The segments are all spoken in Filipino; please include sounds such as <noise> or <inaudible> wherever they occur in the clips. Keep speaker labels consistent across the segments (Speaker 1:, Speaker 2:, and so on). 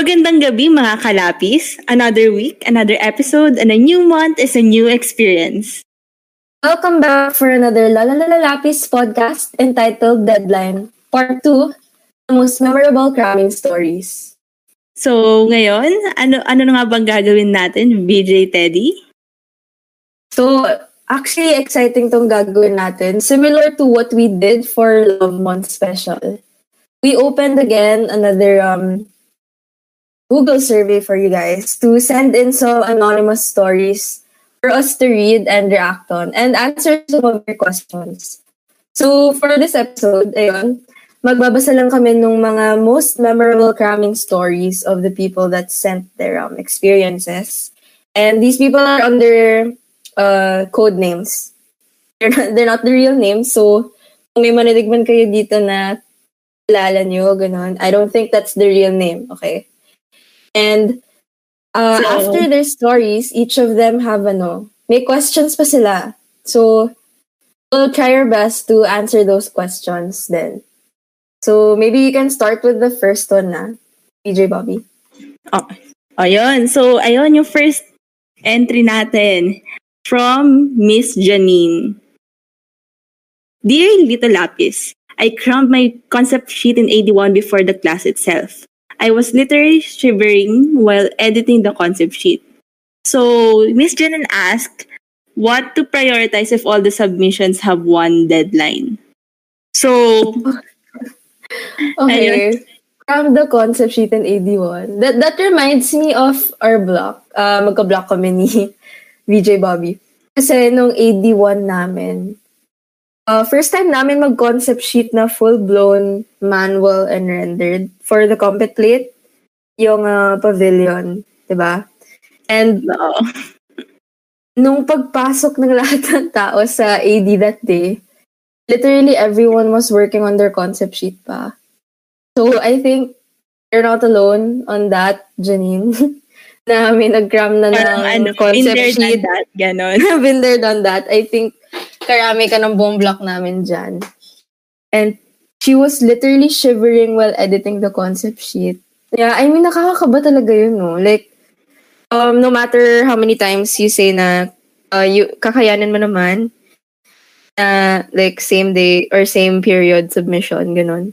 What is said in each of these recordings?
Speaker 1: Magandang gabi mga kalapis. Another week, another episode, and a new month is a new experience.
Speaker 2: Welcome back for another Lalalalapis podcast entitled Deadline, Part 2, the most memorable cramming stories.
Speaker 1: So, ngayon, ano ano na nga bang gagawin natin, BJ Teddy?
Speaker 2: So, actually exciting tong gagawin natin. Similar to what we did for Love Month Special. We opened again another um Google survey for you guys to send in some anonymous stories for us to read and react on and answer some of your questions. So for this episode, ayun, magbabasa lang kami ng mga most memorable cramming stories of the people that sent their um, experiences. And these people are under uh, code names. <laughs> They're not, they're not the real names. So kung may manidigman kayo dito na kilala nyo, ganun, I don't think that's the real name, okay? And uh,
Speaker 1: So-
Speaker 2: after their stories, each of them have ano, may questions pa sila. So we'll try our best to answer those questions then. So maybe you can start with the first one na, PJ Bobby.
Speaker 1: Oh, ayun. So, ayun yung first entry natin from Miss Janine. Dear Little Lapis, I crammed my concept sheet in AD1 before the class itself. I was literally shivering while editing the concept sheet. So, Miss Janine asked what to prioritize if all the submissions have one deadline. So, <laughs>
Speaker 2: Okay. From the concept sheet in AD1. That that reminds me of our block. Uh, magka-block kami ni <laughs> VJ Bobby. Kasi nung AD1 namin, uh, first time namin mag-concept sheet na full-blown manual and rendered for the compet plate, yung uh, pavilion, di ba? And
Speaker 1: no.
Speaker 2: nung pagpasok ng <laughs> lahat ng tao sa AD that day, literally everyone was working on their concept sheet pa. So I think you're not alone on that, Janine. <laughs> na may nag-cram na ng
Speaker 1: ano, in
Speaker 2: concept
Speaker 1: there, done
Speaker 2: sheet.
Speaker 1: that, ganon. <laughs>
Speaker 2: Been there, done that. I think karami ka ng buong block namin dyan. And she was literally shivering while editing the concept sheet. Yeah, I mean, nakakakaba talaga yun, no? Like, um, no matter how many times you say na uh, you, kakayanin mo naman, uh, like, same day or same period submission, ganun.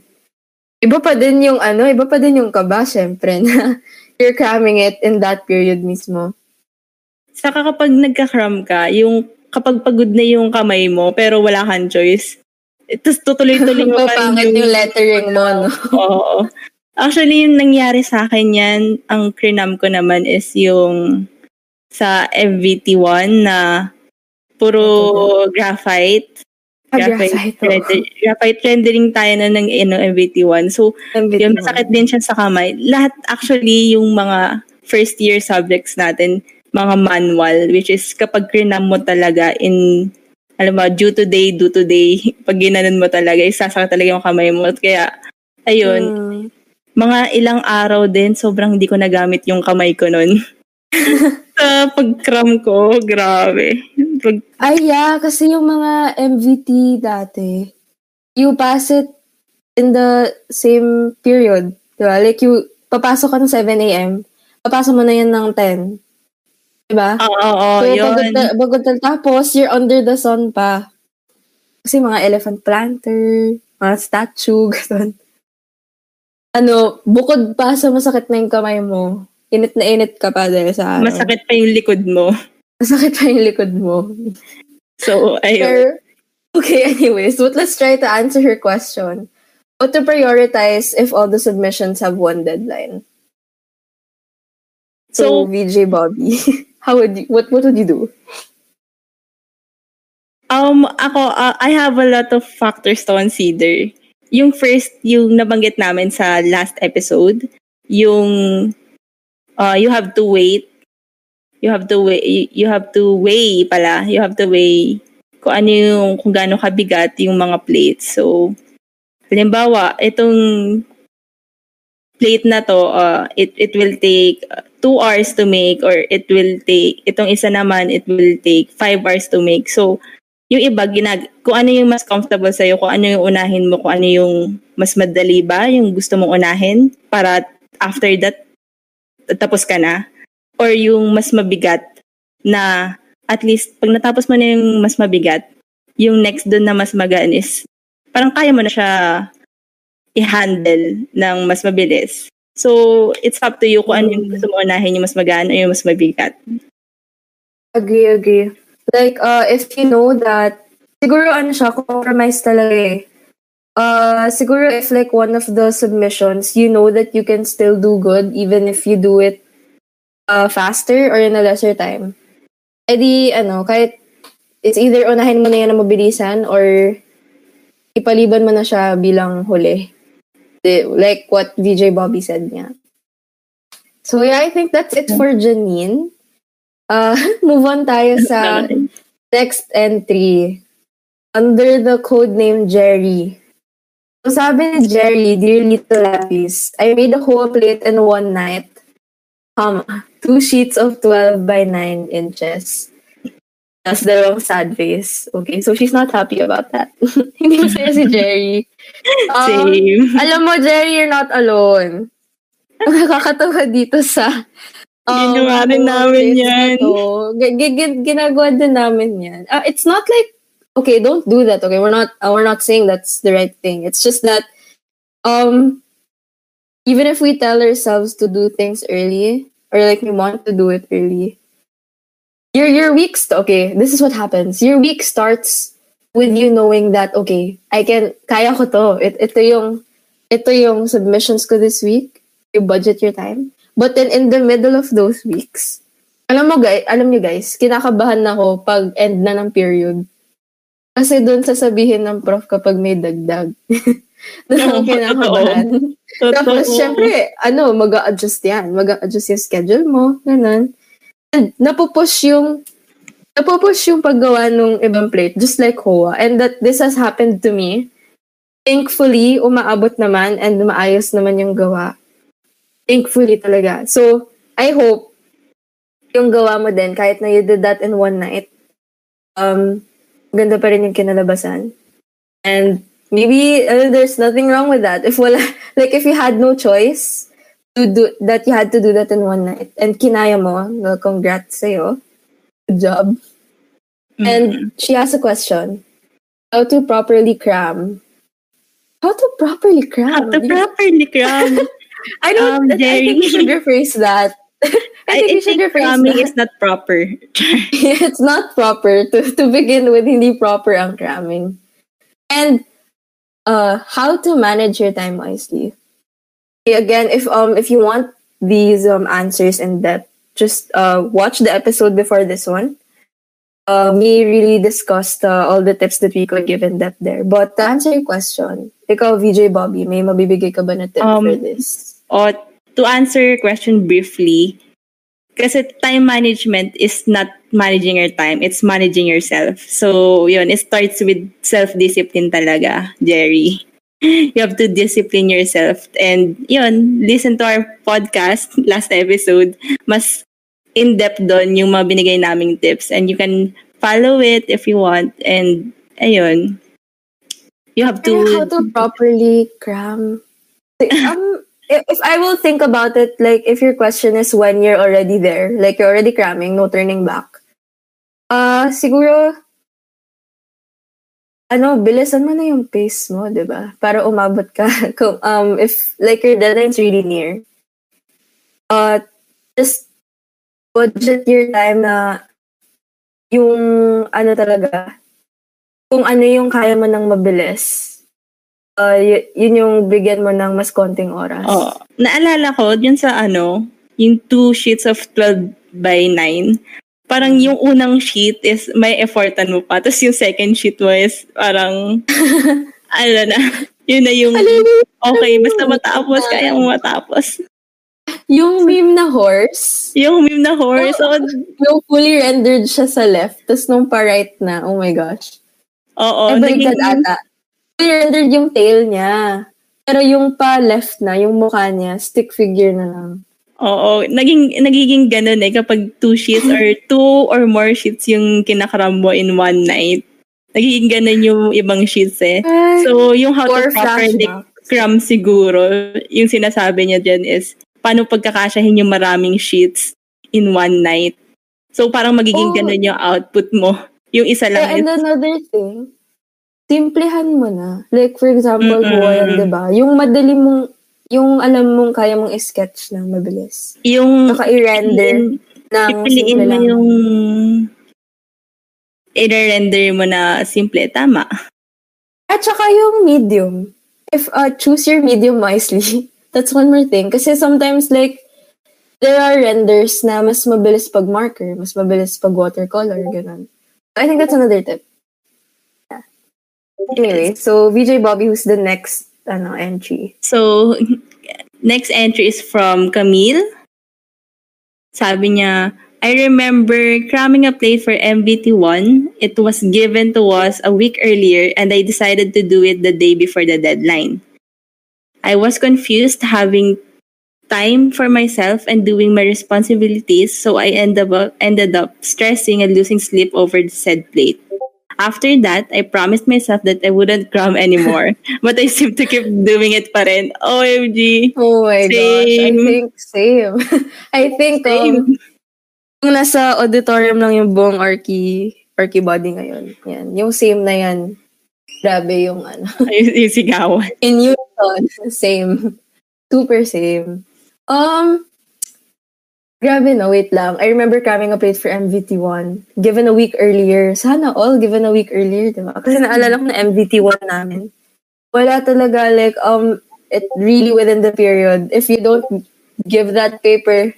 Speaker 2: Iba pa din yung ano, iba pa din yung kaba, syempre, na <laughs> you're cramming it in that period mismo.
Speaker 1: Saka kapag nagka-cram ka, yung kapag pagod na yung kamay mo, pero wala kang choice, tapos tutuloy-tuloy mo pa rin
Speaker 2: yung lettering mo, no? <laughs>
Speaker 1: Oo. Actually, yung nangyari sa akin yan, ang crinam ko naman is yung sa FVT1 na puro graphite.
Speaker 2: Ah, graphite, oo.
Speaker 1: render- graphite rendering tayo na ng ano, MVT1. So, yun, masakit din siya sa kamay. Lahat actually yung mga first year subjects natin, mga manual, which is kapag crinam mo talaga in, alam mo, due to day, due to day, <laughs> pag ginanon mo talaga, isasakit talaga yung kamay mo. At Kaya, ayun,
Speaker 2: Mm.
Speaker 1: mga ilang araw din, sobrang hindi ko nagamit yung kamay ko nun. <laughs> sa pag-cram ko, grabe. Pag,
Speaker 2: Ay, yeah, kasi yung mga MVT dati, you pass it in the same period. Di ba? Like, you, papasok ka ng 7 a.m., papasok mo na yan ng 10. Di ba?
Speaker 1: oo, oo,
Speaker 2: so,
Speaker 1: yun.
Speaker 2: pagod, na- tapos, you're under the sun pa. Kasi mga elephant planter, mga statue, <laughs> ganun. Ano, bukod pa sa masakit na yung kamay mo, init na init ka pa dahil sa araw.
Speaker 1: Masakit pa yung likod mo.
Speaker 2: Masakit pa yung likod mo.
Speaker 1: So, ayun.
Speaker 2: Okay, anyways, but let's try to answer her question. What to prioritize if all the submissions have one deadline? So,
Speaker 1: So,
Speaker 2: VJ Bobby, <laughs> how would you, what, what would you do?
Speaker 1: Um, ako, uh, I have a lot of factors to consider. Yung first, yung nabanggit namin sa last episode, yung uh, you have to wait. You have to weigh, you have to weigh pala. You have to weigh kung ano yung, kung gaano kabigat yung mga plates. So, halimbawa, itong plate na to, uh, it, it will take uh, two hours to make or it will take, itong isa naman, it will take five hours to make. So, yung iba, ginag kung ano yung mas comfortable sa'yo, kung ano yung unahin mo, kung ano yung mas madali ba, yung gusto mong unahin, para after that, tapos ka na? Or yung mas mabigat na at least pag natapos mo na yung mas mabigat, yung next doon na mas magaan is parang kaya mo na siya i-handle ng mas mabilis. So, it's up to you kung ano yung
Speaker 2: Mm.
Speaker 1: gusto mo unahin, yung mas magaan o yung mas mabigat.
Speaker 2: Agree, agree. Like, uh, if you know that, siguro ano siya, compromise talaga eh. Uh, siguro if like one of the submissions, you know that you can still do good even if you do it uh, faster or in a lesser time. Eh di, ano, kahit it's either unahin mo na yan na mabilisan or ipaliban mo na siya bilang huli. Like what VJ Bobby said Yeah. So yeah, I think that's it for Janine. Uh, <laughs> move on tayo sa next entry. Under the code name Jerry. So sabi ni Jerry, Dear Little Lapis, I made a whole plate in one night. Um, two sheets of 12 by 9 inches. The wrong sad face. Okay, so she's not happy about that. <laughs> Hindi masaya si Jerry. Um,
Speaker 1: Same.
Speaker 2: alam mo, Jerry, you're not alone. Ang nakakatawa dito sa...
Speaker 1: Ginawa rin
Speaker 2: mga
Speaker 1: namin yan.
Speaker 2: ginagawa din namin yan. Uh, it's not like, okay, don't do that, okay? We're not, uh, we're not saying that's the right thing. It's just that, um, even if we tell ourselves to do things early, or like we want to do it early, your, your week, st- okay, this is what happens. Your week starts with you knowing that, okay, I can, kaya ko to. It, ito yung, ito yung submissions ko this week. You budget your time. But then in the middle of those weeks, alam mo guys, alam niyo guys, kinakabahan na ako pag end na ng period. Kasi doon sasabihin ng prof kapag may dagdag. <laughs> doon <laughs>
Speaker 1: Oo,
Speaker 2: kinakabahan. Tapos, syempre, ano, mag adjust yan. mag adjust yung schedule mo. Ganun. Napupush yung napupush yung paggawa ng ibang plate, just like Hoa. And that this has happened to me. Thankfully, umaabot naman and maayos naman yung gawa. Thankfully talaga. So, I hope yung gawa mo din, kahit na you did that in one night, um, ganda pa rin yung kinalabasan. And maybe uh, there's nothing wrong with that. If wala, <laughs> like if you had no choice to do that, you had to do that in one night, and kinaya mo, well, congrats sa'yo. Good job.
Speaker 1: Mm.
Speaker 2: And she has a question. How to properly cram? How to properly cram?
Speaker 1: How to properly cram. <laughs>
Speaker 2: I don't.
Speaker 1: Um,
Speaker 2: I think we should rephrase that. <laughs> I think we should rephrase
Speaker 1: cramming
Speaker 2: that.
Speaker 1: is not proper. <laughs>
Speaker 2: it's not proper to to begin with. Hindi proper ang cramming. And uh, how to manage your time wisely. Again, if um if you want these um answers in depth, just uh watch the episode before this one. Uh, we really discussed uh, all the tips that we could give in depth there. But to answer your question, ikaw, VJ Bobby, may mabibigay ka ba na tip
Speaker 1: Um,
Speaker 2: for this?
Speaker 1: O, to answer your question briefly, kasi time management is not managing your time, it's managing yourself. So, yun, it starts with self-discipline talaga, Jerry. <laughs> You have to discipline yourself. And yun, listen to our podcast, last episode. Mas in-depth doon yung mga binigay naming tips. And you can follow it if you want. And ayun, you have to...
Speaker 2: Kaya how to properly cram. Um, if I will think about it, like if your question is when you're already there, like you're already cramming, no turning back. Uh, siguro, ano, bilisan mo na yung pace mo, di ba? Para umabot ka. <laughs> Kung, um, if, like, your deadline's really near. Uh, just budget your time na yung, ano talaga, kung ano yung kaya mo nang mabilis, uh, y- yun yung bigyan mo ng mas konting oras.
Speaker 1: Oh, naalala ko, yun sa ano, yung two sheets of 12 by 9, parang yung unang sheet is may effortan mo pa. Tapos yung second sheet mo is parang, <laughs> ano na, <laughs> yun na yung, okay, basta matapos, kaya mo matapos.
Speaker 2: Yung meme na horse,
Speaker 1: Yung meme na horse, oh,
Speaker 2: yung fully rendered siya sa left, tapos nung pa-right na, oh my gosh.
Speaker 1: oo,
Speaker 2: Ay, baliktad
Speaker 1: naging-
Speaker 2: ata. Fully rendered yung tail niya. Pero yung pa-left na, yung mukha niya, stick figure na lang.
Speaker 1: Oo, naging nagiging ganun eh kapag two sheets or two or more sheets yung kinakram mo in one night. Nagiging ganun yung ibang sheets eh. So, yung how to properly cram siguro, yung sinasabi niya dyan is, paano pagkakasyahin yung maraming sheets in one night. So, parang magiging oh. ganun yung output mo. Yung isa lang.
Speaker 2: Yeah, and another thing, simplihan mo na. Like, for example, mm-hmm. Goyan, di ba? Yung madali mong, yung alam mong kaya mong sketch lang mabilis.
Speaker 1: Yung,
Speaker 2: Saka i-render ng
Speaker 1: pipiliin mo yung i-render mo na simple. Tama.
Speaker 2: At saka yung medium. If uh, choose your medium wisely. <laughs> That's one more thing. Kasi sometimes like, there are renders na mas mabilis pag marker, mas mabilis pag watercolor, ganun. I think that's another tip. Yeah. Anyway, so VJ Bobby, who's the next ano, entry?
Speaker 1: So, next entry is from Camille. Sabi niya, I remember cramming a plate for MVT1. It was given to us a week earlier and I decided to do it the day before the deadline. I was confused having time for myself and doing my responsibilities, so I ended up, ended up stressing and losing sleep over the said plate. After that, I promised myself that I wouldn't cram anymore. <laughs> but I seem to keep doing it pa rin. OMG.
Speaker 2: Oh my same. gosh. I think same. <laughs> I think same. Um, Kung nasa auditorium lang yung buong Arky, Arky body ngayon, yan. Yung same na yan. Grabe yung ano. <laughs>
Speaker 1: yung, yung sigawan.
Speaker 2: In unison, same. Super same. Um, grabe no, wait lang. I remember cramming a plate for MVT1. Given a week earlier. Sana all given a week earlier, di ba? Kasi naalala ko na MVT1 namin. Wala talaga, like, um, it really within the period. If you don't give that paper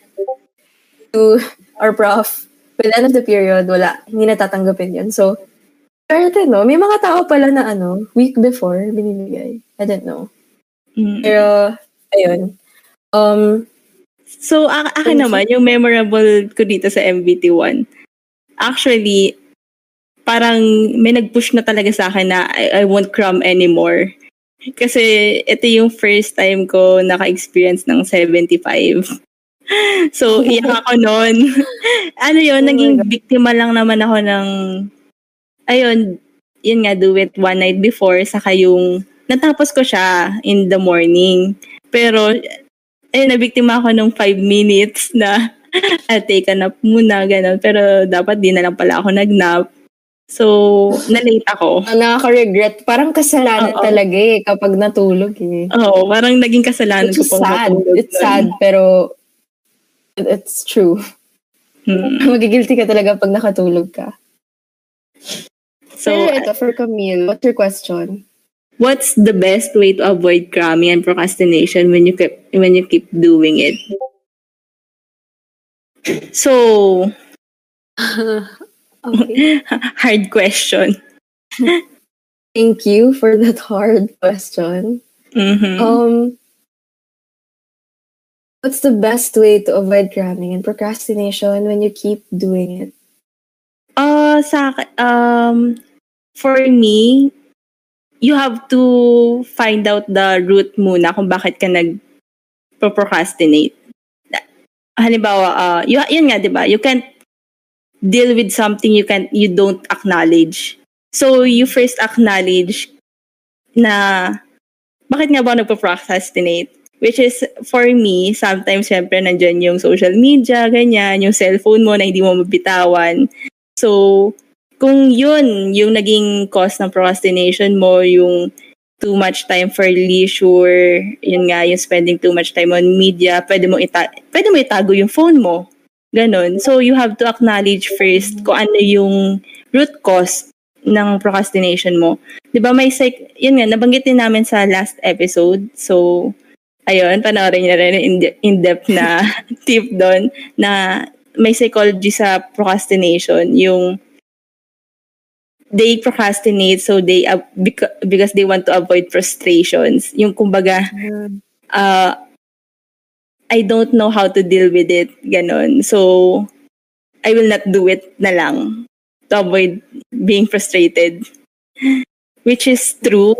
Speaker 2: to or prof, by the end of the period, wala. Hindi natatanggapin yun. So, pero no, may mga tao pala na ano, week before, binibigay. I don't know. Mm. Pero, ayun. Um,
Speaker 1: so, a- akin naman, yung memorable ko dito sa MVT1, actually, parang may nag-push na talaga sa akin na I, I won't cram anymore. Kasi ito yung first time ko naka-experience ng 75. <laughs> so, <laughs> iyak ako noon. <laughs> ano yun, oh naging biktima lang naman ako ng, ayun, yun nga, do it one night before, saka yung, natapos ko siya in the morning. Pero, ayun, nabiktima ako nung five minutes na, <laughs> uh, take a nap muna, ganun. Pero, dapat di na lang pala ako nag-nap. So, na-late ako.
Speaker 2: Ah, nakaka-regret. Parang kasalanan Uh-oh. talaga eh kapag natulog eh.
Speaker 1: Oo, parang naging kasalanan
Speaker 2: Which ko pag sad. It's sad, pero it's true. Hmm. <laughs> Magigilty ka talaga pag nakatulog ka. So, Pero ito, for Camille, what's your question?
Speaker 1: What's the best way to avoid cramming and procrastination when you keep when you keep doing it? <coughs> So, <laughs> <laughs> hard question. <laughs>
Speaker 2: Thank you for that hard question.
Speaker 1: Mm-hmm.
Speaker 2: Um, What's the best way to avoid cramming and procrastination when you keep doing it?
Speaker 1: Uh, sa um, for me, you have to find out the root muna kung bakit ka nag-procrastinate. Halimbawa, uh, you, yun nga, di ba? You can't deal with something you can you don't acknowledge. So, you first acknowledge na bakit nga ba nagpo-procrastinate? Which is, for me, sometimes, syempre, nandyan yung social media, ganyan, yung cellphone mo na hindi mo mabitawan. So, kung yun, yung naging cause ng procrastination mo, yung too much time for leisure, yun nga, yung spending too much time on media, pwede mo, ita- pwede mo itago yung phone mo. Ganon. So, you have to acknowledge first kung ano yung root cause ng procrastination mo. 'Di ba may psych yun nga nabanggit din namin sa last episode. So ayun, panoorin niyo rin in-depth na <laughs> tip doon na may psychology sa procrastination, yung they procrastinate so they uh, beca- because they want to avoid frustrations. Yung kumbaga uh, I don't know how to deal with it, ganon. So I will not do it na lang to avoid being frustrated. Which is true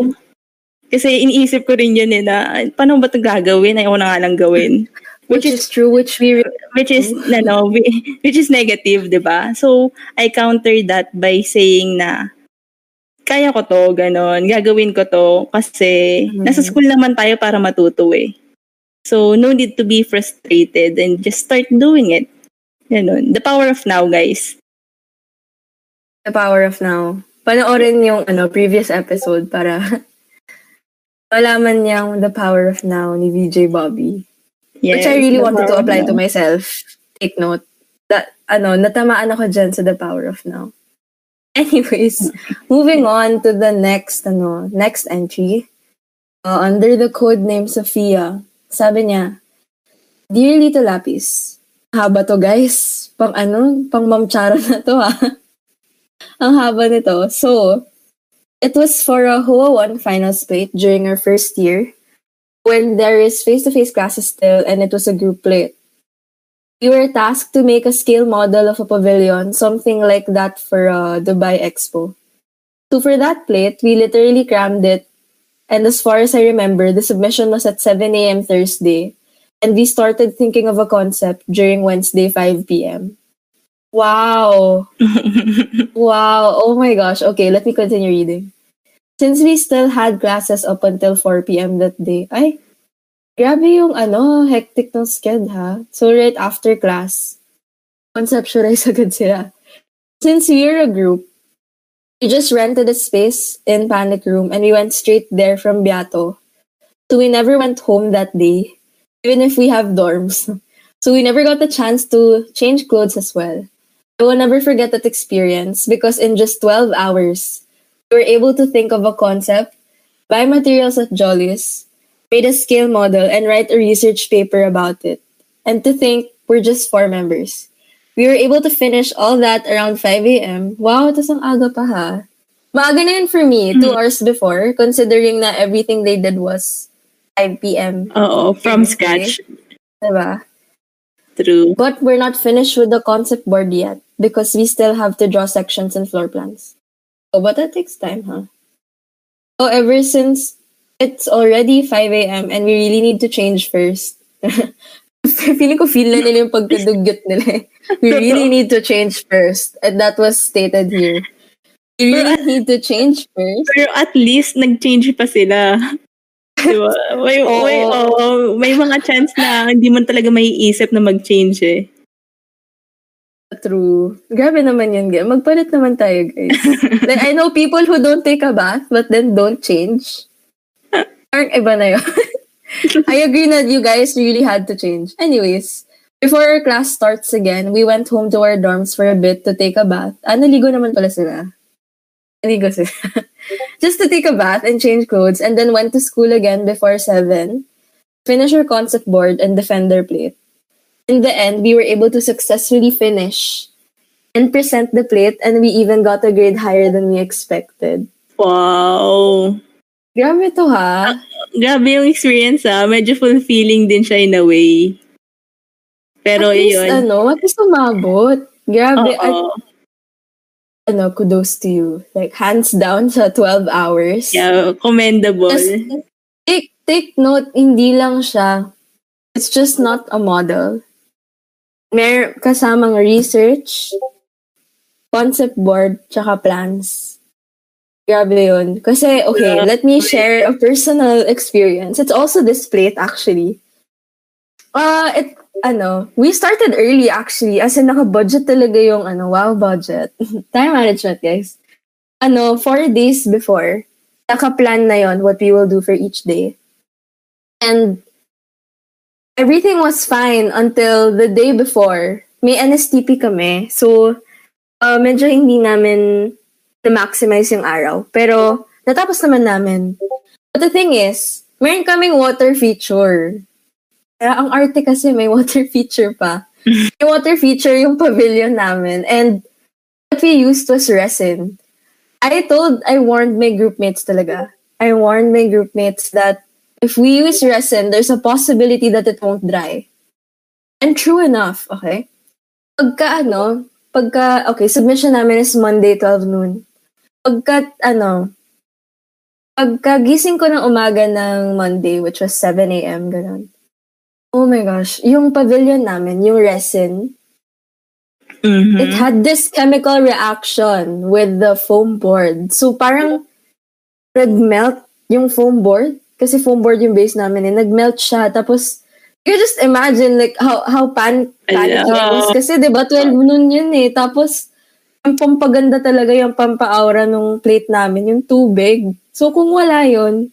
Speaker 1: kasi iniisip ko rin yun eh na, paano ba ito gagawin? Ayaw na nga lang gawin.
Speaker 2: Which, which is true, which we...
Speaker 1: Which is, no, <laughs> which is negative, di ba? So, I counter that by saying na, kaya ko to, ganon, gagawin ko to, kasi mm-hmm. nasa school naman tayo para matuto eh. So, no need to be frustrated and just start doing it. Ganun. The power of now, guys.
Speaker 2: The power of now. Panoorin yung ano, previous episode para <laughs> malaman niyang the power of now ni VJ Bobby.
Speaker 1: Yes,
Speaker 2: Which I really wanted to apply to myself. Take note. That, ano, natamaan ako dyan sa the power of now. <laughs> Anyways, moving on to the next, ano, next entry. Uh, under the code name Sophia, sabi niya, Dear Little Lapis, haba to guys. Pang ano, pang mamchara na to ha. <laughs> Ang haba nito. So, it was for a HOA 1 final split during our first year when there is face-to-face classes still and it was a group plate. We were tasked to make a scale model of a pavilion, something like that for uh, Dubai Expo. So for that plate, we literally crammed it. And as far as I remember, the submission was at 7 a.m. Thursday. And we started thinking of a concept during Wednesday, 5 p.m. Wow. <laughs> Wow. Oh my gosh. Okay, let me continue reading. Since we still had classes up until 4 p.m. that day, ay, grabe yung ano, hectic ng sked ha. So right after class, conceptualize <laughs> agad sila. Since we're a group, we just rented a space in Panic Room and we went straight there from Beato. So we never went home that day, even if we have dorms. <laughs> So we never got the chance to change clothes as well. I will never forget that experience because in just 12 hours, we were able to think of a concept, buy materials at Jolly's, made a scale model, and write a research paper about it. And to think, we're just four members. We were able to finish all that around 5 a.m. Wow, tas ang aga pa ha. Maaga na for me, two hmm. hours before, considering that everything they did was 5 p.m.
Speaker 1: Oo, from scratch.
Speaker 2: Diba?
Speaker 1: True.
Speaker 2: But we're not finished with the concept board yet because we still have to draw sections and floor plans. Oh, but that takes time, huh? So ever since it's already 5 a.m. and we really need to change first. <laughs> Feeling ko feel na nila yung pagkadugyot nila. eh. We really need to change first. And that was stated here. We really need to change first.
Speaker 1: Pero at least, nag-change pa sila. Diba? May, <laughs>
Speaker 2: Oo.
Speaker 1: may, oo, may mga chance na hindi man talaga may isip na mag-change eh.
Speaker 2: True. Grabe naman yun, guys. Magpalit naman tayo, guys. <laughs> like, I know people who don't take a bath, but then don't change. Parang iba na yun. <laughs> I agree that you guys really had to change. Anyways, before our class starts again, we went home to our dorms for a bit to take a bath. Ah, naligo naman pala sila. Naligo sila. <laughs> Just to take a bath and change clothes, and then went to school again before 7. Finish our concept board and defender plate. In the end, we were able to successfully finish and present the plate, and we even got a grade higher than we expected.
Speaker 1: Wow.
Speaker 2: Grabe to ha.
Speaker 1: Grabe yung experience ah. Medyo fulfilling din siya in a way. Pero
Speaker 2: at least,
Speaker 1: yun.
Speaker 2: ano, at least umabot. Grabe. At, ano, kudos to you. Like, hands down sa 12 hours.
Speaker 1: Yeah, commendable.
Speaker 2: Just take, take note, hindi lang siya. It's just not a model. Mer kasamang research, concept board, tsaka plans. Grabe yun. Kasi, okay,
Speaker 1: Yeah.
Speaker 2: let me share a personal experience. It's also this plate, actually. Uh, it, ano, we started early, actually. As in, naka-budget talaga yung, ano, wow, budget. <laughs> Time management, guys. Ano, four days before, naka-plan na yon what we will do for each day. And everything was fine until the day before. May NSTP kami. So, uh, medyo hindi namin na-maximize yung araw. Pero, natapos naman namin. But the thing is, meron kaming water feature. Kaya ang arte kasi may <laughs> water feature pa. yung water feature yung pavilion namin. And what we used was resin. I told, I warned my groupmates talaga. I warned my groupmates that if we use resin, there's a possibility that it won't dry. And true enough, okay? Pagka ano, pagka, okay, submission namin is Monday, 12 noon. Pagka, ano, pagka gising ko ng umaga ng Monday, which was 7 a.m., ganun. Oh my gosh, yung pavilion namin, yung resin,
Speaker 1: Mhm.
Speaker 2: it had this chemical reaction with the foam board. So parang nag-melt yung foam board. Kasi foam board yung base namin eh. Nag-melt siya. Tapos You just imagine like how how pan panicky I was. Kasi di ba 12 noon yun eh. Tapos ang pampaganda talaga yung pampaura nung plate namin, yung tubig. So kung wala yun,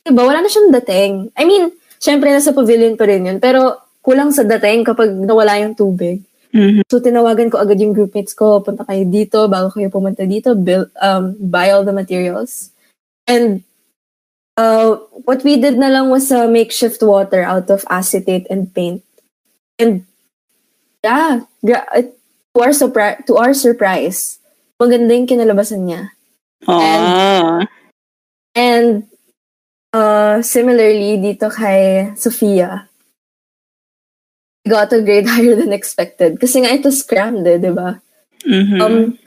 Speaker 2: di ba wala na siyang dating. I mean, syempre nasa pavilion pa rin yun. Pero kulang sa dating kapag nawala yung tubig.
Speaker 1: Mm-hmm.
Speaker 2: So, tinawagan ko agad yung groupmates ko, punta kayo dito, bago kayo pumunta dito, build, um, buy all the materials. And uh, what we did na lang was uh, makeshift water out of acetate and paint. And yeah, to our, surpri- to our surprise, maganda yung kinalabasan niya.
Speaker 1: And,
Speaker 2: and uh, similarly, dito kay Sofia, got a grade <laughs> higher than expected. Kasi nga ito scrammed eh, di ba?
Speaker 1: Mm-hmm.
Speaker 2: Um,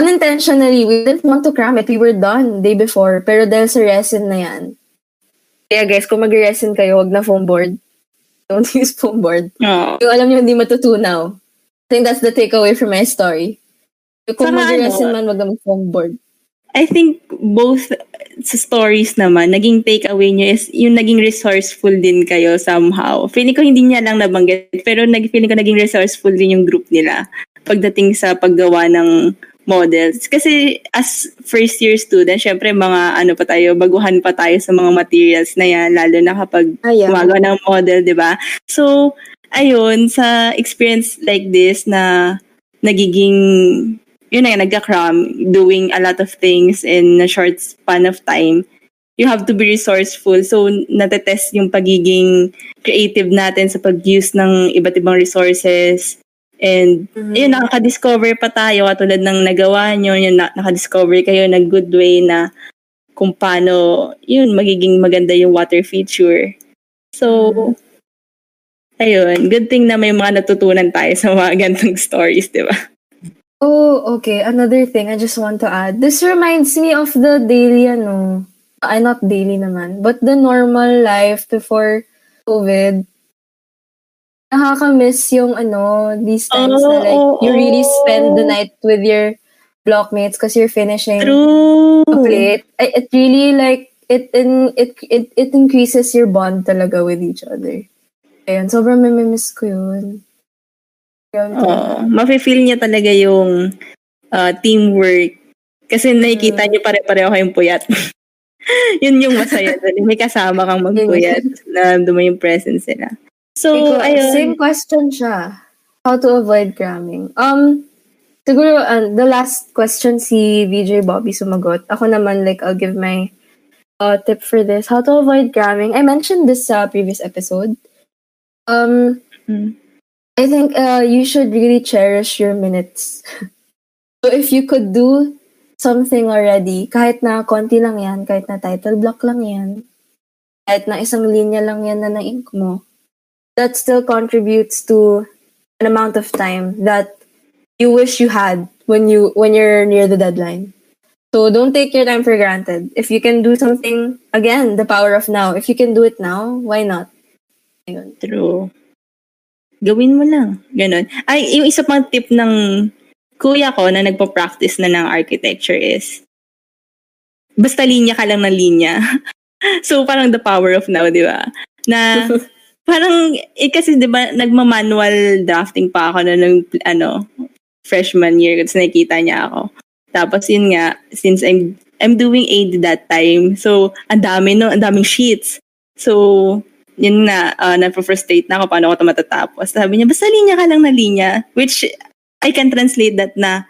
Speaker 2: unintentionally, we didn't want to cram it. We were done day before. Pero dahil sa resin na yan. Kaya guys, kung mag-resin kayo, wag na foam board. Don't <laughs> use foam board.
Speaker 1: Oh.
Speaker 2: Yung alam nyo, hindi matutunaw. I think that's the takeaway from my story. Kung mag-resin ano, man, wag na mag-foam board.
Speaker 1: I think both sa stories naman, naging takeaway nyo is yung naging resourceful din kayo somehow. Feeling ko hindi niya lang nabanggit, pero nag, feeling ko naging resourceful din yung group nila pagdating sa paggawa ng models. Kasi as first year student, syempre mga ano pa tayo, baguhan pa tayo sa mga materials na yan, lalo na kapag
Speaker 2: Ayaw.
Speaker 1: gumagawa ng model, di ba? So, ayun, sa experience like this na nagiging yun na nagka-cram, doing a lot of things in a short span of time, you have to be resourceful. So, natetest yung pagiging creative natin sa pag-use ng iba't ibang resources. And, mm-hmm. yun, nakaka-discover pa tayo katulad ng nagawa nyo, yun, na- nakaka-discover kayo na good way na kung paano, yun, magiging maganda yung water feature. So, mm-hmm. ayun, good thing na may mga natutunan tayo sa mga gantong stories, di ba?
Speaker 2: Oh, okay. Another thing I just want to add. This reminds me of the daily, ano, ay not daily naman, but the normal life before COVID. Nakaka-miss yung, ano, these times oh, na like, oh, you really spend the oh. night with your blockmates because you're finishing
Speaker 1: True.
Speaker 2: a plate. It really, like, it, in, it, it, it increases your bond talaga with each other. Ayun, sobrang miss ko yun.
Speaker 1: Oo. Mafe-feel niya talaga yung uh, teamwork. Kasi nakikita mm. niyo pare-pareho kayong puyat. <laughs> yun yung masaya doon. May kasama kang magpuyat na dumo yung presence nila. So,
Speaker 2: Ikaw,
Speaker 1: ayun.
Speaker 2: Same question siya. How to avoid cramming. Um, siguro, uh, the last question si VJ Bobby sumagot. Ako naman, like, I'll give my uh, tip for this. How to avoid cramming. I mentioned this sa uh, previous episode. Um,
Speaker 1: mm.
Speaker 2: I think uh, you should really cherish your minutes. <laughs> so if you could do something already, kahit na konti lang yan, kahit na title block lang yan, kahit na isang linya lang yan na na-ink mo, that still contributes to an amount of time that you wish you had when you when you're near the deadline. So don't take your time for granted. If you can do something, again, the power of now. If you can do it now, why not?
Speaker 1: Ayun. True gawin mo lang. Ganon. Ay, yung isa pang tip ng kuya ko na nagpo-practice na ng architecture is, basta linya ka lang ng linya. <laughs> so, parang the power of now, di ba? Na, <laughs> parang, eh, kasi di ba, nagma-manual drafting pa ako na ng, ano, freshman year, kasi nakikita niya ako. Tapos, yun nga, since I'm, I'm doing AD that time, so, ang dami, no, ang daming sheets. So, yun na, uh, na-frustrate na ako paano ako ito matatapos. Sabi niya, basta linya ka lang na linya. Which, I can translate that na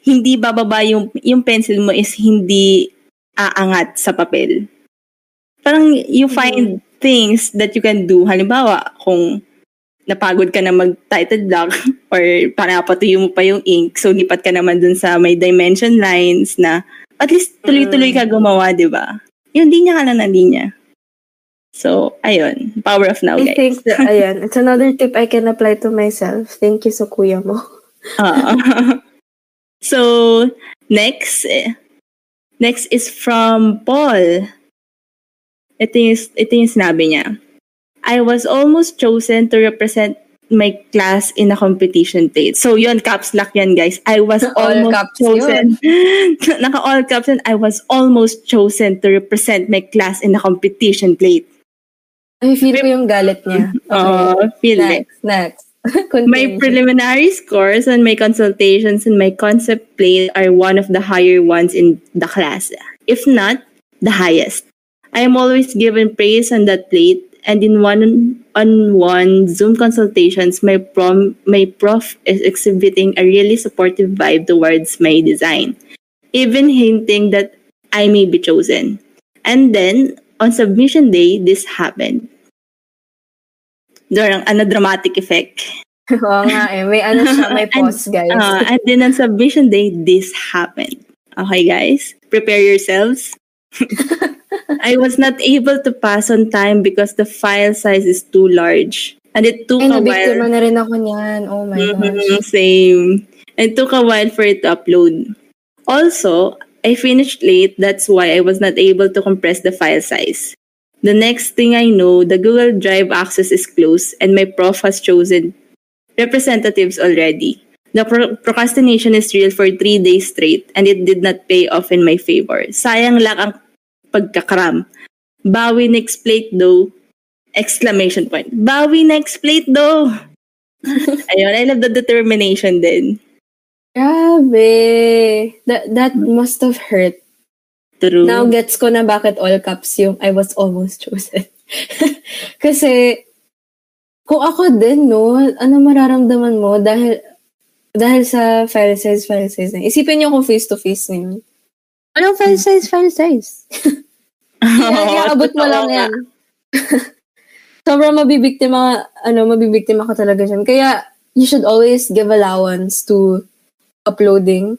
Speaker 1: hindi bababa yung, yung pencil mo is hindi aangat sa papel. Parang you find mm-hmm. Things that you can do. Halimbawa, kung napagod ka na mag-title block <laughs> or panapatuyo mo pa yung ink, so lipat ka naman dun sa may dimension lines na at least tuloy-tuloy ka mm. gumawa, di ba? Yung linya ka lang na linya. So, ayun. Power of now, guys.
Speaker 2: I think that, ayun. It's another tip I can apply to myself. Thank you so kuya mo.
Speaker 1: uh, <laughs> so, next, next is from Paul. Ito yung, ito yung sinabi niya. I was almost chosen to represent my class in a competition plate. So yun, caps lock yan guys. I was almost caps chosen. <laughs> Naka all caps and I was almost chosen to represent my class in a competition plate.
Speaker 2: Ay, feel ko yung galit niya. <laughs>
Speaker 1: Oo, feel it.
Speaker 2: Next, next. <laughs>
Speaker 1: My preliminary scores on my consultations and my concept plate are one of the higher ones in the class, if not the highest. I am always given praise on that plate, and in one-on-one Zoom consultations, my prom my prof is exhibiting a really supportive vibe towards my design, even hinting that I may be chosen. And then on submission day, this happened. Darang ano dramatic effect. <laughs>
Speaker 2: Oo nga eh. May ano siya, may <laughs> pause, guys.
Speaker 1: Uh, and then on submission day, this happened. Okay, guys? Prepare yourselves. <laughs> I was not able to pass on time because the file size is too large. And it took
Speaker 2: Ay,
Speaker 1: a while.
Speaker 2: na rin ako niyan. Oh my
Speaker 1: Mhm,
Speaker 2: gosh.
Speaker 1: same. It took a while for it to upload. Also, I finished late. That's why I was not able to compress the file size. The next thing I know, the Google Drive access is closed and my prof has chosen representatives already. The pro- procrastination is real for three days straight and it did not pay off in my favor. Sayang lang ang pagkakram. Bawi next plate though. Exclamation point. Bawi next plate though. <laughs> Ayun, I love the determination din.
Speaker 2: Grabe. That, that must have hurt.
Speaker 1: True.
Speaker 2: Now gets ko na bakit all caps yung I was almost <laughs> chosen. Kasi, kung ako din, no, ano mararamdaman mo dahil dahil sa file size, file size na. Isipin niyo kung face-to-face na yun. Anong file size, file size? <laughs> Kaya abot mo lang yan. <laughs> Sobrang mabibiktima, ano, mabibiktima ka talaga dyan. Kaya, you should always give allowance to uploading,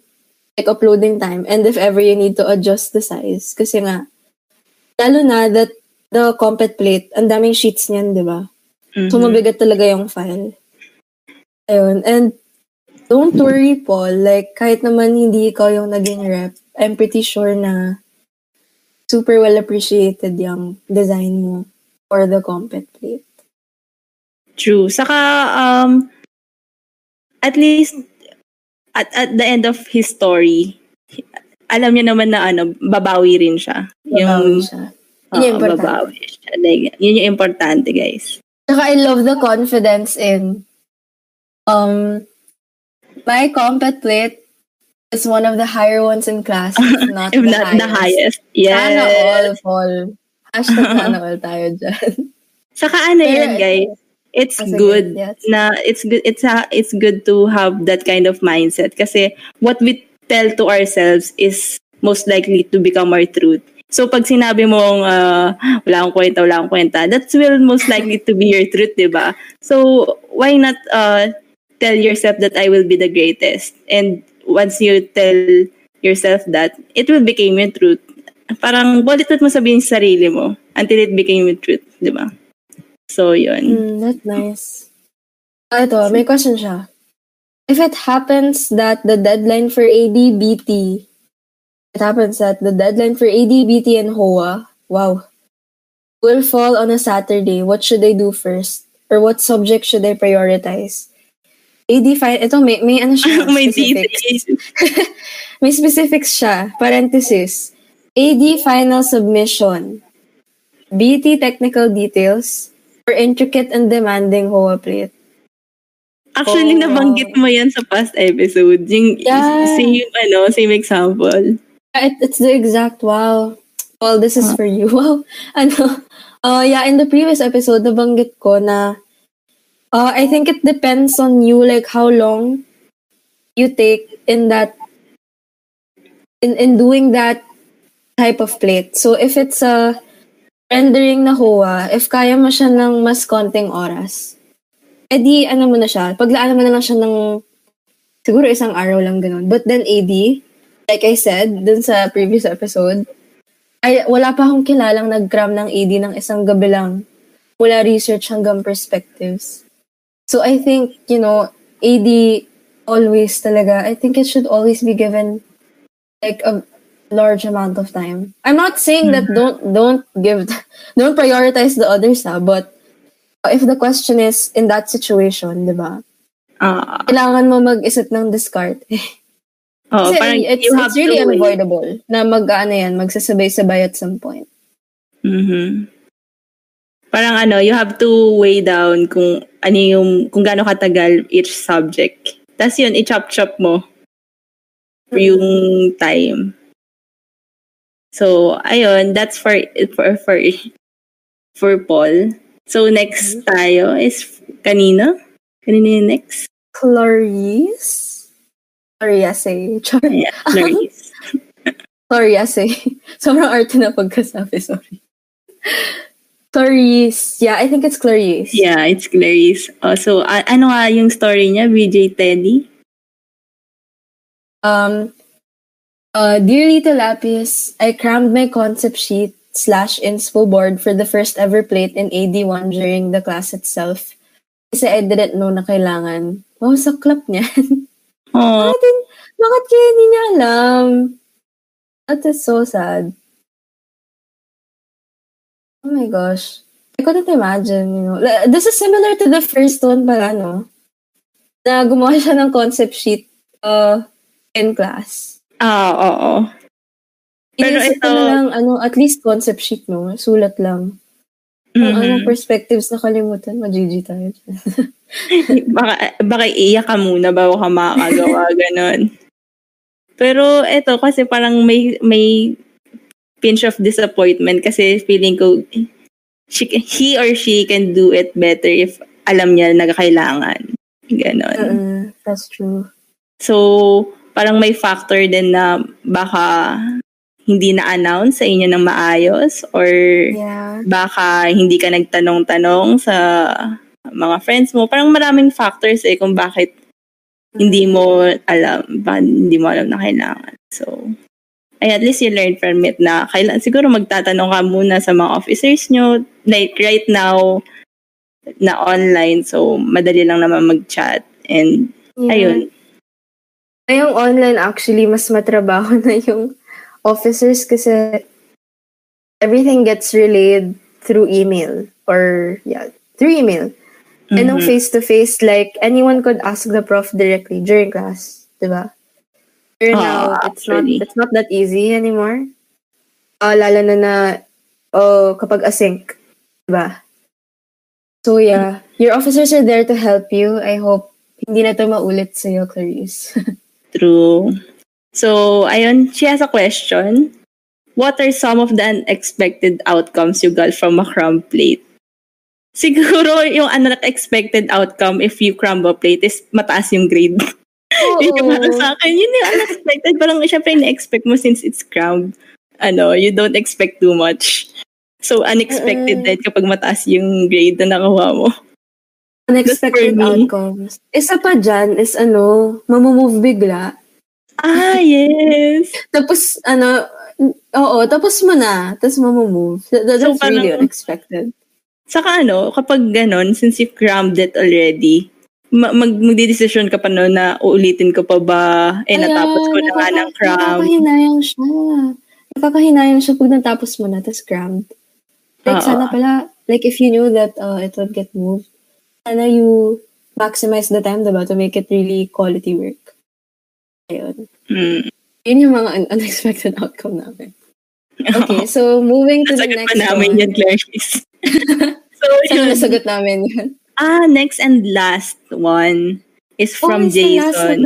Speaker 2: like uploading time. And if ever you need to adjust the size, kasi nga, lalo na that the compet plate, ang daming sheets niyan, di ba?
Speaker 1: Mhm.
Speaker 2: So, mabigat talaga yung file. Ayun. And, don't worry, Paul. Like, kahit naman hindi ikaw yung naging rep, I'm pretty sure na super well appreciated yung design mo for the compet plate.
Speaker 1: True. Saka, um, at least, at, at the end of his story, alam niya naman na ano, babawi rin siya.
Speaker 2: Babawi siya. Yun yung importante.
Speaker 1: babawi siya. Like, yun yung importante, guys.
Speaker 2: Saka I love the confidence in um my compet plate is one of the higher ones in class, <laughs> if not,
Speaker 1: If
Speaker 2: the,
Speaker 1: not
Speaker 2: highest.
Speaker 1: the highest.
Speaker 2: Sana all,
Speaker 1: Yes.
Speaker 2: Paul. Hashtag <laughs> sana all tayo dyan.
Speaker 1: Saka ano
Speaker 2: Pero-
Speaker 1: yan, guys. It's
Speaker 2: Ah,
Speaker 1: good
Speaker 2: yes.
Speaker 1: na it's good it's a, it's good to have that kind of mindset kasi what we tell to ourselves is most likely to become our truth. So pag sinabi mong uh, wala akong kwenta, wala akong kwenta, that will most likely to be your truth, 'di ba? So why not uh, tell yourself that I will be the greatest? And once you tell yourself that, it will become your truth. Parang balitot mo sabihin sa sarili mo until it became your truth, 'di ba? So yun.
Speaker 2: Mm, that's nice. Ah, ito, may question siya. If it happens that the deadline for ADBT, it happens that the deadline for ADBT and HOA, wow, will fall on a Saturday, what should I do first? Or what subject should I prioritize? AD fine, ito may, may ano siya, <laughs>
Speaker 1: May
Speaker 2: specifics.
Speaker 1: details. <laughs>
Speaker 2: May specifics siya. Parenthesis. AD final submission. BT technical details. For intricate and demanding HOA plate.
Speaker 1: Actually,
Speaker 2: Oh,
Speaker 1: nabanggit mo yan sa past episode. Yung
Speaker 2: Yeah.
Speaker 1: same, ano, same example.
Speaker 2: It, it's the exact, wow. Well, this is for you. <laughs> Wow. Ano, uh, yeah, in the previous episode, nabanggit ko na uh, I think it depends on you, like how long you take in that, in, in doing that type of plate. So, if it's a rendering na HOA, if kaya mo siya ng mas konting oras, edi ano mo na siya, paglaanan mo na lang siya ng siguro isang araw lang ganun. But then AD, like I said dun sa previous episode, ay wala pa akong kilalang nag-cram ng AD ng isang gabi lang. Mula research hanggang perspectives. So I think, you know, AD always talaga, I think it should always be given like a large amount of time. I'm not saying that don't don't give <laughs> don't prioritize the others ha, but if the question is in that situation, 'di ba?
Speaker 1: Ah,
Speaker 2: Kailangan mo mag-isip ng discard. <laughs>
Speaker 1: oh,
Speaker 2: Kasi
Speaker 1: parang
Speaker 2: it's,
Speaker 1: you have
Speaker 2: it's really
Speaker 1: wait.
Speaker 2: unavoidable na mag ano yan, magsasabay-sabay at some point.
Speaker 1: Mhm. Parang ano, you have to weigh down kung ano yung, kung gaano katagal each subject. Tapos yun, i-chop-chop mo yung time. So, ayun, that's for, for, for, for Paul. So, next tayo is kanina? Kanina yung next?
Speaker 2: Clarice? Clarice. Char.
Speaker 1: Yeah, <laughs> Clarice.
Speaker 2: Clarice. Sobrang arte na pagkasabi, sorry. Clarice. Yeah, I think it's Clarice.
Speaker 1: yeah, it's Clarice. Oh, so, a- ano nga yung story niya? BJ Teddy?
Speaker 2: Um, uh, Dear Little Lapis, I crammed my concept sheet slash inspo board for the first ever plate in AD1 during the class itself. Kasi I didn't know na kailangan. Wow, saklap niyan.
Speaker 1: Oh, <laughs>
Speaker 2: bakit, bakit kaya hindi niya alam? That is so sad. Oh my gosh. I couldn't imagine, you know. Like, This is similar to the first one pala, no? Na gumawa siya ng concept sheet uh, in class.
Speaker 1: ah, oo. Pero
Speaker 2: Inisip ko
Speaker 1: ito-
Speaker 2: na lang, ano, at least concept sheet, no? Sulat lang. Kung
Speaker 1: Mhm.
Speaker 2: anong perspectives na kalimutan, ma-GG tayo. <laughs>
Speaker 1: baka, baka iiyak ka muna bago ka makakagawa, <laughs> ganon. Pero eto, kasi parang may, may pinch of disappointment kasi feeling ko she, he or she can do it better if alam niya na kailangan. Ganon.
Speaker 2: Mm, that's true.
Speaker 1: So, parang may factor din na baka hindi na-announce sa inyo ng maayos or
Speaker 2: Yeah.
Speaker 1: baka hindi ka nagtanong-tanong sa mga friends mo. Parang maraming factors eh kung bakit hindi mo alam, ba, hindi mo alam na kailangan. So, ay at least you learn from it na kailan, siguro magtatanong ka muna sa mga officers nyo, like right now, na online, so madali lang naman mag-chat. And,
Speaker 2: Yeah.
Speaker 1: ayun.
Speaker 2: Ngayong online actually, mas matrabaho <laughs> na yung officers kasi everything gets relayed through email or yeah, through email. And nung
Speaker 1: Mhm.
Speaker 2: face-to-face, like, anyone could ask the prof directly during class, diba? Pero
Speaker 1: Ah,
Speaker 2: now, it's not, it's not that easy anymore. Uh, lalo na na, oh, kapag async, diba? So yeah, your officers are there to help you. I hope hindi na to maulit sa'yo, Clarice. <laughs>
Speaker 1: True. So, ayun, she has a question. What are some of the unexpected outcomes you got from a crumb plate? <laughs> Siguro yung unexpected outcome if you crumb a plate is mataas yung grade. <laughs> yun yung parang sa akin, yun yung unexpected. Parang syempre na-expect mo since it's crumb. Ano, you don't expect too much. So, unexpected din kapag mataas yung grade na nakuha mo.
Speaker 2: Unexpected
Speaker 1: That's
Speaker 2: outcomes. Isa pa dyan is ano, mamumove bigla.
Speaker 1: Ah, yes! <laughs>
Speaker 2: Tapos, ano, oo, tapos mo na. Tapos mamumove. That, that-
Speaker 1: So,
Speaker 2: that's really
Speaker 1: parang-
Speaker 2: unexpected.
Speaker 1: Saka ano, kapag ganon, since you crammed it already, mag magdidesisyon ka pa no na uulitin ko pa ba, eh natapos ko na nga ng
Speaker 2: nakaka-
Speaker 1: cram.
Speaker 2: Nakakahinayang siya. Nakakahinayang siya pag natapos mo na, tapos crammed. Like,
Speaker 1: Oo.
Speaker 2: sana pala, like, if you knew that uh, it would get moved, sana you maximize the time, diba, to make it really quality work. Ayun.
Speaker 1: Mm.
Speaker 2: Yun yung mga un- unexpected outcome namin. Okay, so moving to the
Speaker 1: Nasagot
Speaker 2: next
Speaker 1: pa namin
Speaker 2: one.
Speaker 1: yan, Clarice. <laughs> so,
Speaker 2: Sana
Speaker 1: yun.
Speaker 2: nasagot namin yan.
Speaker 1: Ah, next and last one is from
Speaker 2: oh, last na
Speaker 1: Jason.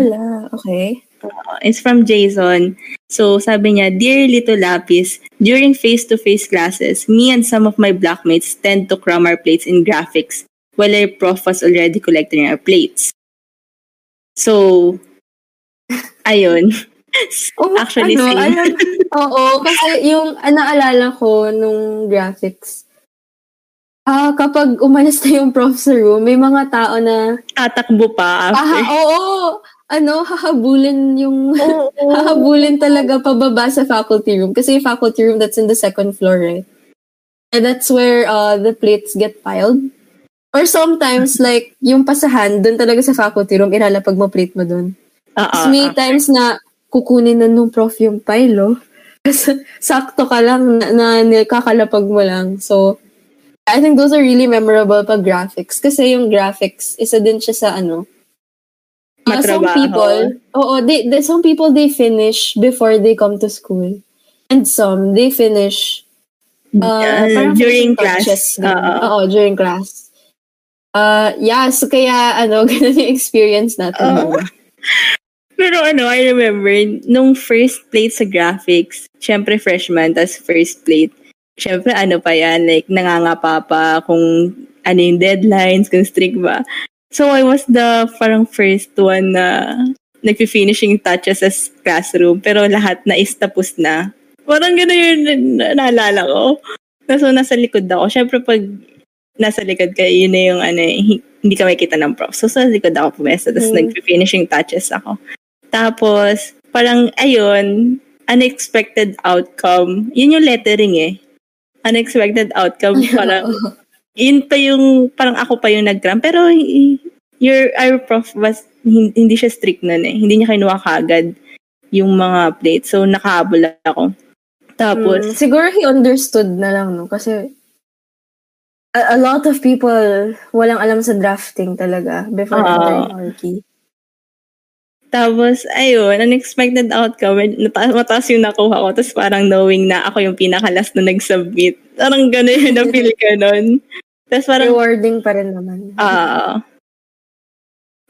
Speaker 2: Okay.
Speaker 1: Uh, It's from Jason. So, sabi niya, Dear Little Lapis, during face-to-face classes, me and some of my blockmates tend to cram our plates in graphics while our prof was already collecting our plates. So, <laughs> ayun.
Speaker 2: Oh,
Speaker 1: Actually,
Speaker 2: ano,
Speaker 1: same.
Speaker 2: alam, oo, kasi yung naalala ko nung graphics, ah kapag umalis na yung prof sa room, may mga tao na,
Speaker 1: Tatakbo pa
Speaker 2: ah,
Speaker 1: after.
Speaker 2: oo, ano, hahabulin yung, <laughs> hahabulin talaga pababa sa faculty room. Kasi yung faculty room, that's in the second floor, right? And that's where uh, the plates get piled. Or sometimes, <laughs> like, yung pasahan, dun talaga sa faculty room, ilalapag mo plate mo.
Speaker 1: Ah,
Speaker 2: Tapos
Speaker 1: ah,
Speaker 2: may
Speaker 1: ah.
Speaker 2: times na kukunin na nung prof yung pile, oh. <laughs> Kasi sakto ka lang na, na nikakalapag mo lang. So, I think those are really memorable pag graphics. Kasi yung graphics, isa din siya sa ano. uh, some people, oo, they, they, some people they finish before they come to school. And some, they finish Uh,
Speaker 1: Uh, during class. Oo.
Speaker 2: During class. Uh, yeah, so kaya, ano, <laughs> ganun yung experience natin.
Speaker 1: Oo. Pero ano, I remember, nung first plate sa graphics, syempre freshman, tas first plate, syempre ano pa yan, like nangangapa pa kung ano yung deadlines, kung strict ba. So I was the parang first one na nagpi-finishing touches sa classroom, pero lahat na is tapos na. Parang gano'n yung na- naalala ko. So, nasa likod ako. Syempre, pag nasa likod ka, yun na yung ano, eh, hi- hindi ka makita ng prof. So, sa likod ako pumesa, tapos
Speaker 2: Mm.
Speaker 1: nagpi-finishing touches ako. Tapos, parang, ayun, unexpected outcome. Yun yung lettering eh. Unexpected outcome. <laughs> Parang, yun pa yung, parang ako pa yung nag-cram. Pero, your, our prof was, hin- hindi siya strict nun eh. Hindi niya kinuha kagad yung mga plates. So, nakahabol ako. Tapos,
Speaker 2: Mm, siguro he understood na lang, no? Kasi a, a lot of people walang alam sa drafting talaga before
Speaker 1: Oo.
Speaker 2: entering Orky.
Speaker 1: Tapos, ayun, unexpected outcome. Med- Nata- mataas yung nakuha ko. Tapos parang knowing na ako yung pinakalas na nag-submit. Parang gano'n yung na-feel ka nun. Tapos parang,
Speaker 2: Rewarding pa rin naman.
Speaker 1: ah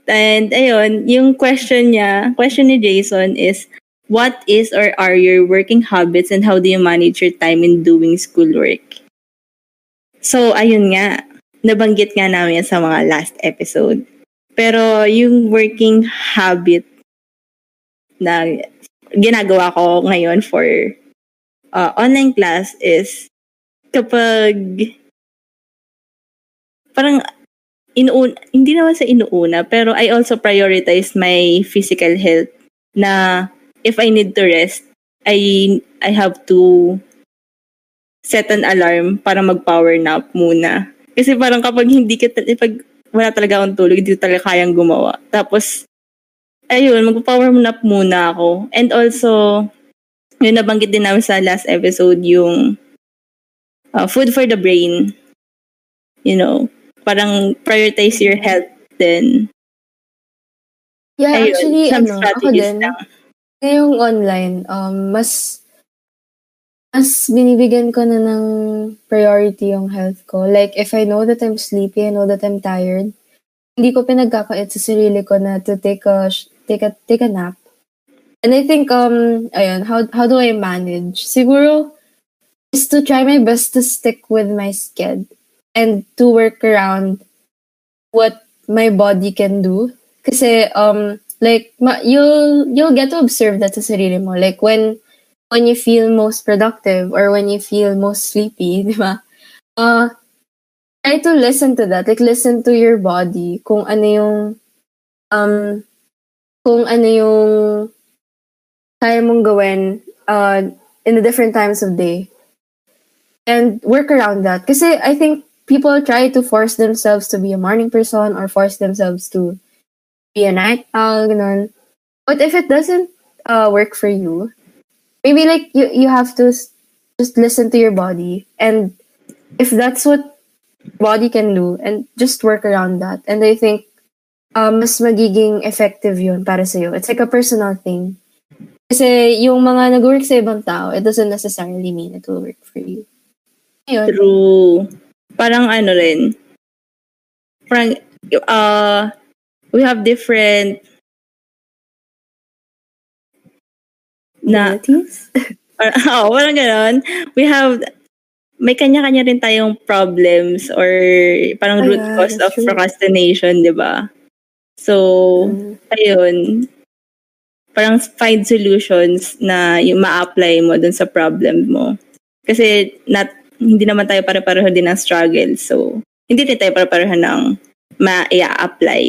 Speaker 1: and ayun, yung question niya, question ni Jason is, what is or are your working habits and how do you manage your time in doing schoolwork? So, ayun nga, nabanggit nga namin sa mga last episode. Pero yung working habit na ginagawa ko ngayon for uh, online class is kapag parang inuun hindi naman sa inuuna pero I also prioritize my physical health na if I need to rest I I have to set an alarm para mag-power nap muna. Kasi parang kapag hindi ka, pag wala talaga akong tulog, hindi talaga kayang gumawa. Tapos, ayun, mag-power nap muna ako. And also, yun nabanggit din namin sa last episode, yung uh, food for the brain. You know, parang prioritize your health then.
Speaker 2: Yeah,
Speaker 1: Ayun,
Speaker 2: actually, ano, ako din,
Speaker 1: lang.
Speaker 2: ngayong online, um, mas mas binibigyan ko na ng priority yung health ko. Like, if I know that I'm sleepy, I know that I'm tired, hindi ko pinagkakait sa sarili ko na to take a, sh- take a, take a nap. And I think, um, ayun, how, how do I manage? Siguro, is to try my best to stick with my sked and to work around what my body can do. Kasi, um, like, you'll, you'll get to observe that sa sarili mo. Like, when, when you feel most productive or when you feel most sleepy, <laughs> di ba? Uh, try to listen to that. Like, listen to your body. Kung ano yung, um, kung ano yung kaya mong gawin uh, in the different times of day. And work around that. Kasi I think people try to force themselves to be a morning person or force themselves to be a night owl, ganun. But if it doesn't uh, work for you, maybe like you you have to just listen to your body and if that's what body can do and just work around that and i think um mas magiging effective yun para sa it's like a personal thing kasi yung mga nag-work sa ibang tao it doesn't necessarily mean it will work for you Ayun.
Speaker 1: True. Parang ano rin. Parang, uh, we have different na, <laughs> or, <laughs> oh, parang ganon. We have, may kanya-kanya rin tayong problems or parang root
Speaker 2: yeah,
Speaker 1: cause of
Speaker 2: true.
Speaker 1: procrastination, di ba? So,
Speaker 2: Mm.
Speaker 1: ayun, parang find solutions na yung ma-apply mo dun sa problem mo. Kasi not, hindi naman tayo pare-pareho din ng struggle. So, hindi din tayo pare-pareho ng ma-apply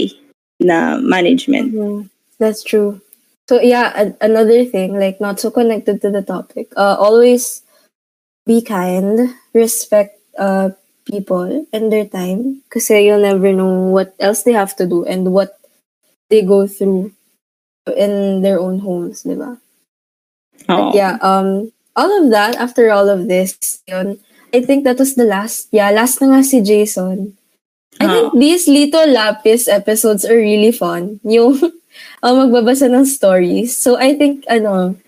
Speaker 1: na management.
Speaker 2: Mm, that's true. So yeah, a- another thing, like not so connected to the topic. Uh, always be kind, respect uh people and their time, kasi you'll never know what else they have to do and what they go through in their own homes, di ba?
Speaker 1: Oo.
Speaker 2: Yeah. Um. All of that. After all of this, yun, I think that was the last. Yeah, last na nga si Jason. I think
Speaker 1: Oo.
Speaker 2: these Lito Lapis episodes are really fun. <laughs> Yung uh, magbabasa ng stories. So I think, ano,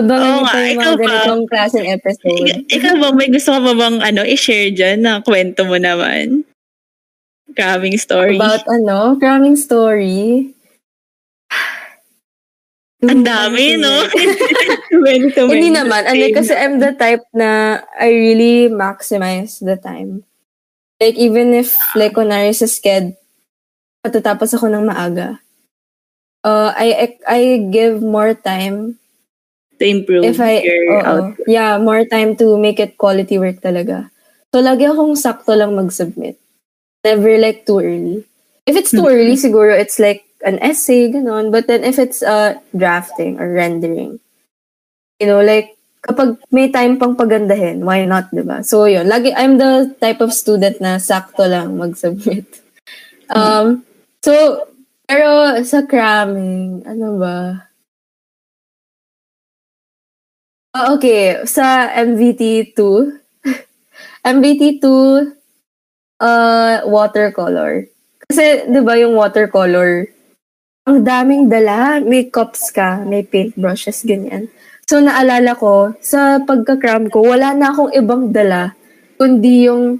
Speaker 2: Abangan
Speaker 1: Oo
Speaker 2: niyo yung
Speaker 1: ikaw
Speaker 2: mga
Speaker 1: ba?
Speaker 2: ganitong klaseng episode.
Speaker 1: Ik- ikaw ba, may gusto ka ba bang ano, i-share dyan na kwento mo naman? Grabing story.
Speaker 2: About ano, cramming story. <sighs>
Speaker 1: Ang dami, no? <laughs> Kwento mo
Speaker 2: Hindi naman. Ano, kasi I'm the type na I really maximize the time. Like, even if, like, kunwari sa sked, patatapos ako ng maaga, uh, I, I give more time
Speaker 1: to improve
Speaker 2: if I,
Speaker 1: your
Speaker 2: oo.
Speaker 1: output.
Speaker 2: yeah, more time to make it quality work talaga. So, lagi akong sakto lang mag-submit. Never like too early. If it's too
Speaker 1: Mhm.
Speaker 2: early, siguro it's like an essay, ganon. But then if it's uh, drafting or rendering, you know, like, kapag may time pang pagandahin, why not, di ba? So, yun. Lagi, I'm the type of student na sakto lang mag-submit. Um, so, pero sa cramming, ano ba? Ah, okay, sa MVT2, <laughs> MVT2, uh, watercolor. Kasi, di ba yung watercolor, ang daming dala. May cups ka, may paintbrushes, ganyan. So, naalala ko, sa pagka-cram ko, wala na akong ibang dala, kundi yung,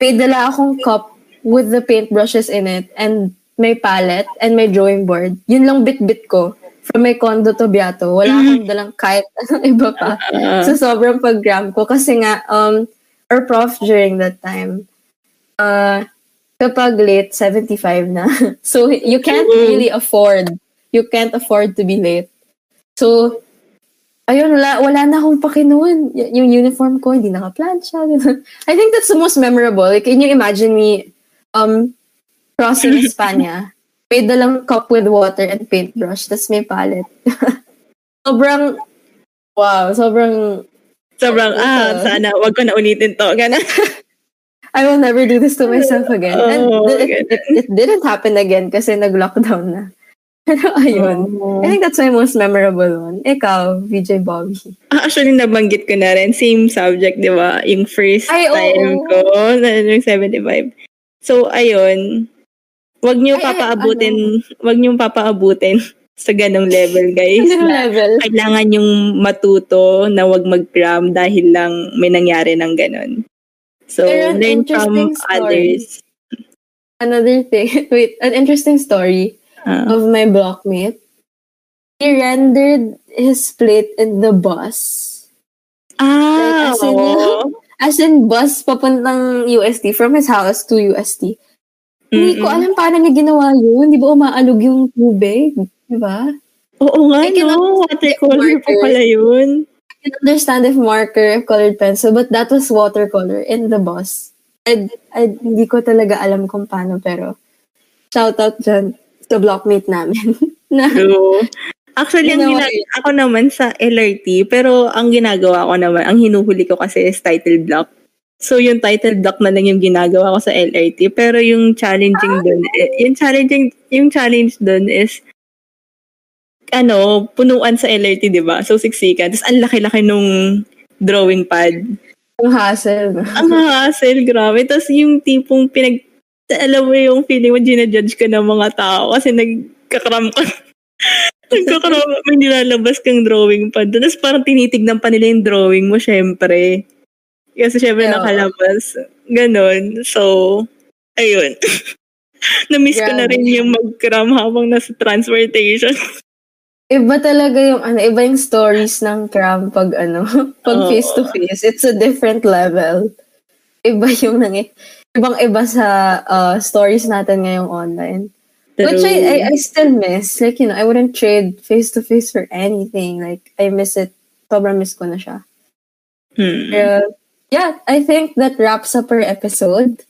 Speaker 2: may dala akong cup with the paintbrushes in it, and may palette, and may drawing board. Yun lang bit-bit ko. From my condo to Biato, wala akong dalang kahit <laughs> anong iba pa.
Speaker 1: Ah,
Speaker 2: So, sobrang pag-gram ko. Kasi nga, um, our prof during that time, uh, kapag late, 75 na. <laughs> so, you can't
Speaker 1: Oo.
Speaker 2: really afford. You can't afford to be late. So, ayun, wala, wala na akong pakinuan. Y- yung uniform ko, hindi naka-plancha. <laughs> I think that's the most memorable. Like, can you imagine me um, crossing Espanya? May dalang cup with water and paintbrush, tas may palette. <laughs> sobrang, wow, sobrang
Speaker 1: sobrang, ah, sana, wag ko na ulitin to. Ganun. <laughs>
Speaker 2: I will never do this to myself again. And
Speaker 1: Oh,
Speaker 2: th- it, it, it didn't happen again kasi nag-lockdown na. <laughs> Pero ayun. I think that's my most memorable one. Ikaw, VJ Bobby.
Speaker 1: Ah, actually, nabanggit ko na rin. Same subject, di ba? Yung first
Speaker 2: Ay,
Speaker 1: time ko, na yung 75. So, ayun. Wag niyo papaabutin, wag niyo papaabutin sa ganong level, guys.
Speaker 2: Anong
Speaker 1: Na
Speaker 2: level?
Speaker 1: Kailangan yung matuto na wag mag-cram dahil lang may nangyari ng ganon. So,
Speaker 2: Pero
Speaker 1: learn from
Speaker 2: story.
Speaker 1: others.
Speaker 2: Another thing. <laughs> Wait, an interesting story
Speaker 1: Ah.
Speaker 2: of my blockmate. He rendered his plate in the bus.
Speaker 1: ah,
Speaker 2: Like, as in, <laughs>
Speaker 1: oo.
Speaker 2: As in, bus papuntang UST, from his house to UST. Hindi ko
Speaker 1: Mm-mm.
Speaker 2: alam paano niya ginawa yun. Di ba umaalog yung tubig? Di ba?
Speaker 1: Oo nga,
Speaker 2: I
Speaker 1: no? Watercolor pa pala yun.
Speaker 2: I can understand if marker, colored pencil, but that was watercolor in the bus. I, I, hindi ko talaga alam kung paano, pero shout out dyan sa blockmate namin. <laughs> na,
Speaker 1: True. Actually, ang
Speaker 2: Ginawa
Speaker 1: gina- ako naman sa LRT, pero ang ginagawa ko naman, ang hinuhuli ko kasi is title block. So, yung title block na lang yung ginagawa ko sa LRT. Pero yung challenging dun, eh, yung challenging, yung challenge dun is, ano, punuan sa LRT, di ba? So, siksikan. Tapos, ang laki-laki nung drawing pad.
Speaker 2: ang hassle.
Speaker 1: Ang hassle, grabe. Tapos, yung tipong pinag, alam mo yung feeling mo, ginajudge ka ng mga tao kasi nagkakram ka. <laughs> nagkakram, may nilalabas kang drawing pad. Tapos, parang tinitignan pa nila yung drawing mo, syempre. Kasi syempre
Speaker 2: Yeah.
Speaker 1: nakalabas. Ganon. So, ayun. <laughs> Na-miss ko na
Speaker 2: Grabe.
Speaker 1: rin yung mag-cram habang nasa transportation. <laughs>
Speaker 2: Iba talaga yung, ano, iba yung stories ng cram pag, ano, <laughs> pag
Speaker 1: Oo.
Speaker 2: face to face. It's a different level. Iba yung nangy ibang iba sa uh, stories natin ngayong online. Which I, I, I still miss. Like, you know, I wouldn't trade face to face for anything. Like, I miss it. Sobrang miss ko na siya.
Speaker 1: Hmm.
Speaker 2: Pero, yeah, I think that wraps up our episode.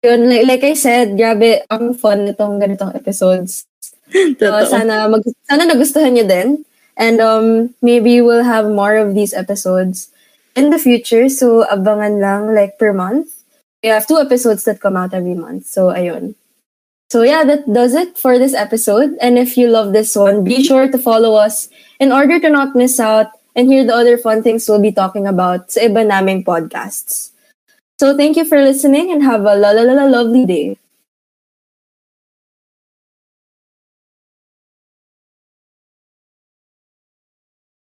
Speaker 2: Yun, like, like I said, grabe, ang fun nitong ganitong episodes. <laughs>
Speaker 1: Totoo.
Speaker 2: sana, mag, sana nagustuhan nyo din. And um, maybe we'll have more of these episodes in the future. So, abangan lang like per month. We have two episodes that come out every month. So, ayun. So, yeah, that does it for this episode. And if you love this one, be sure to follow us in order to not miss out and hear the other fun things we'll be talking about sa iba naming podcasts. So, thank you for listening and have a la la la lovely day.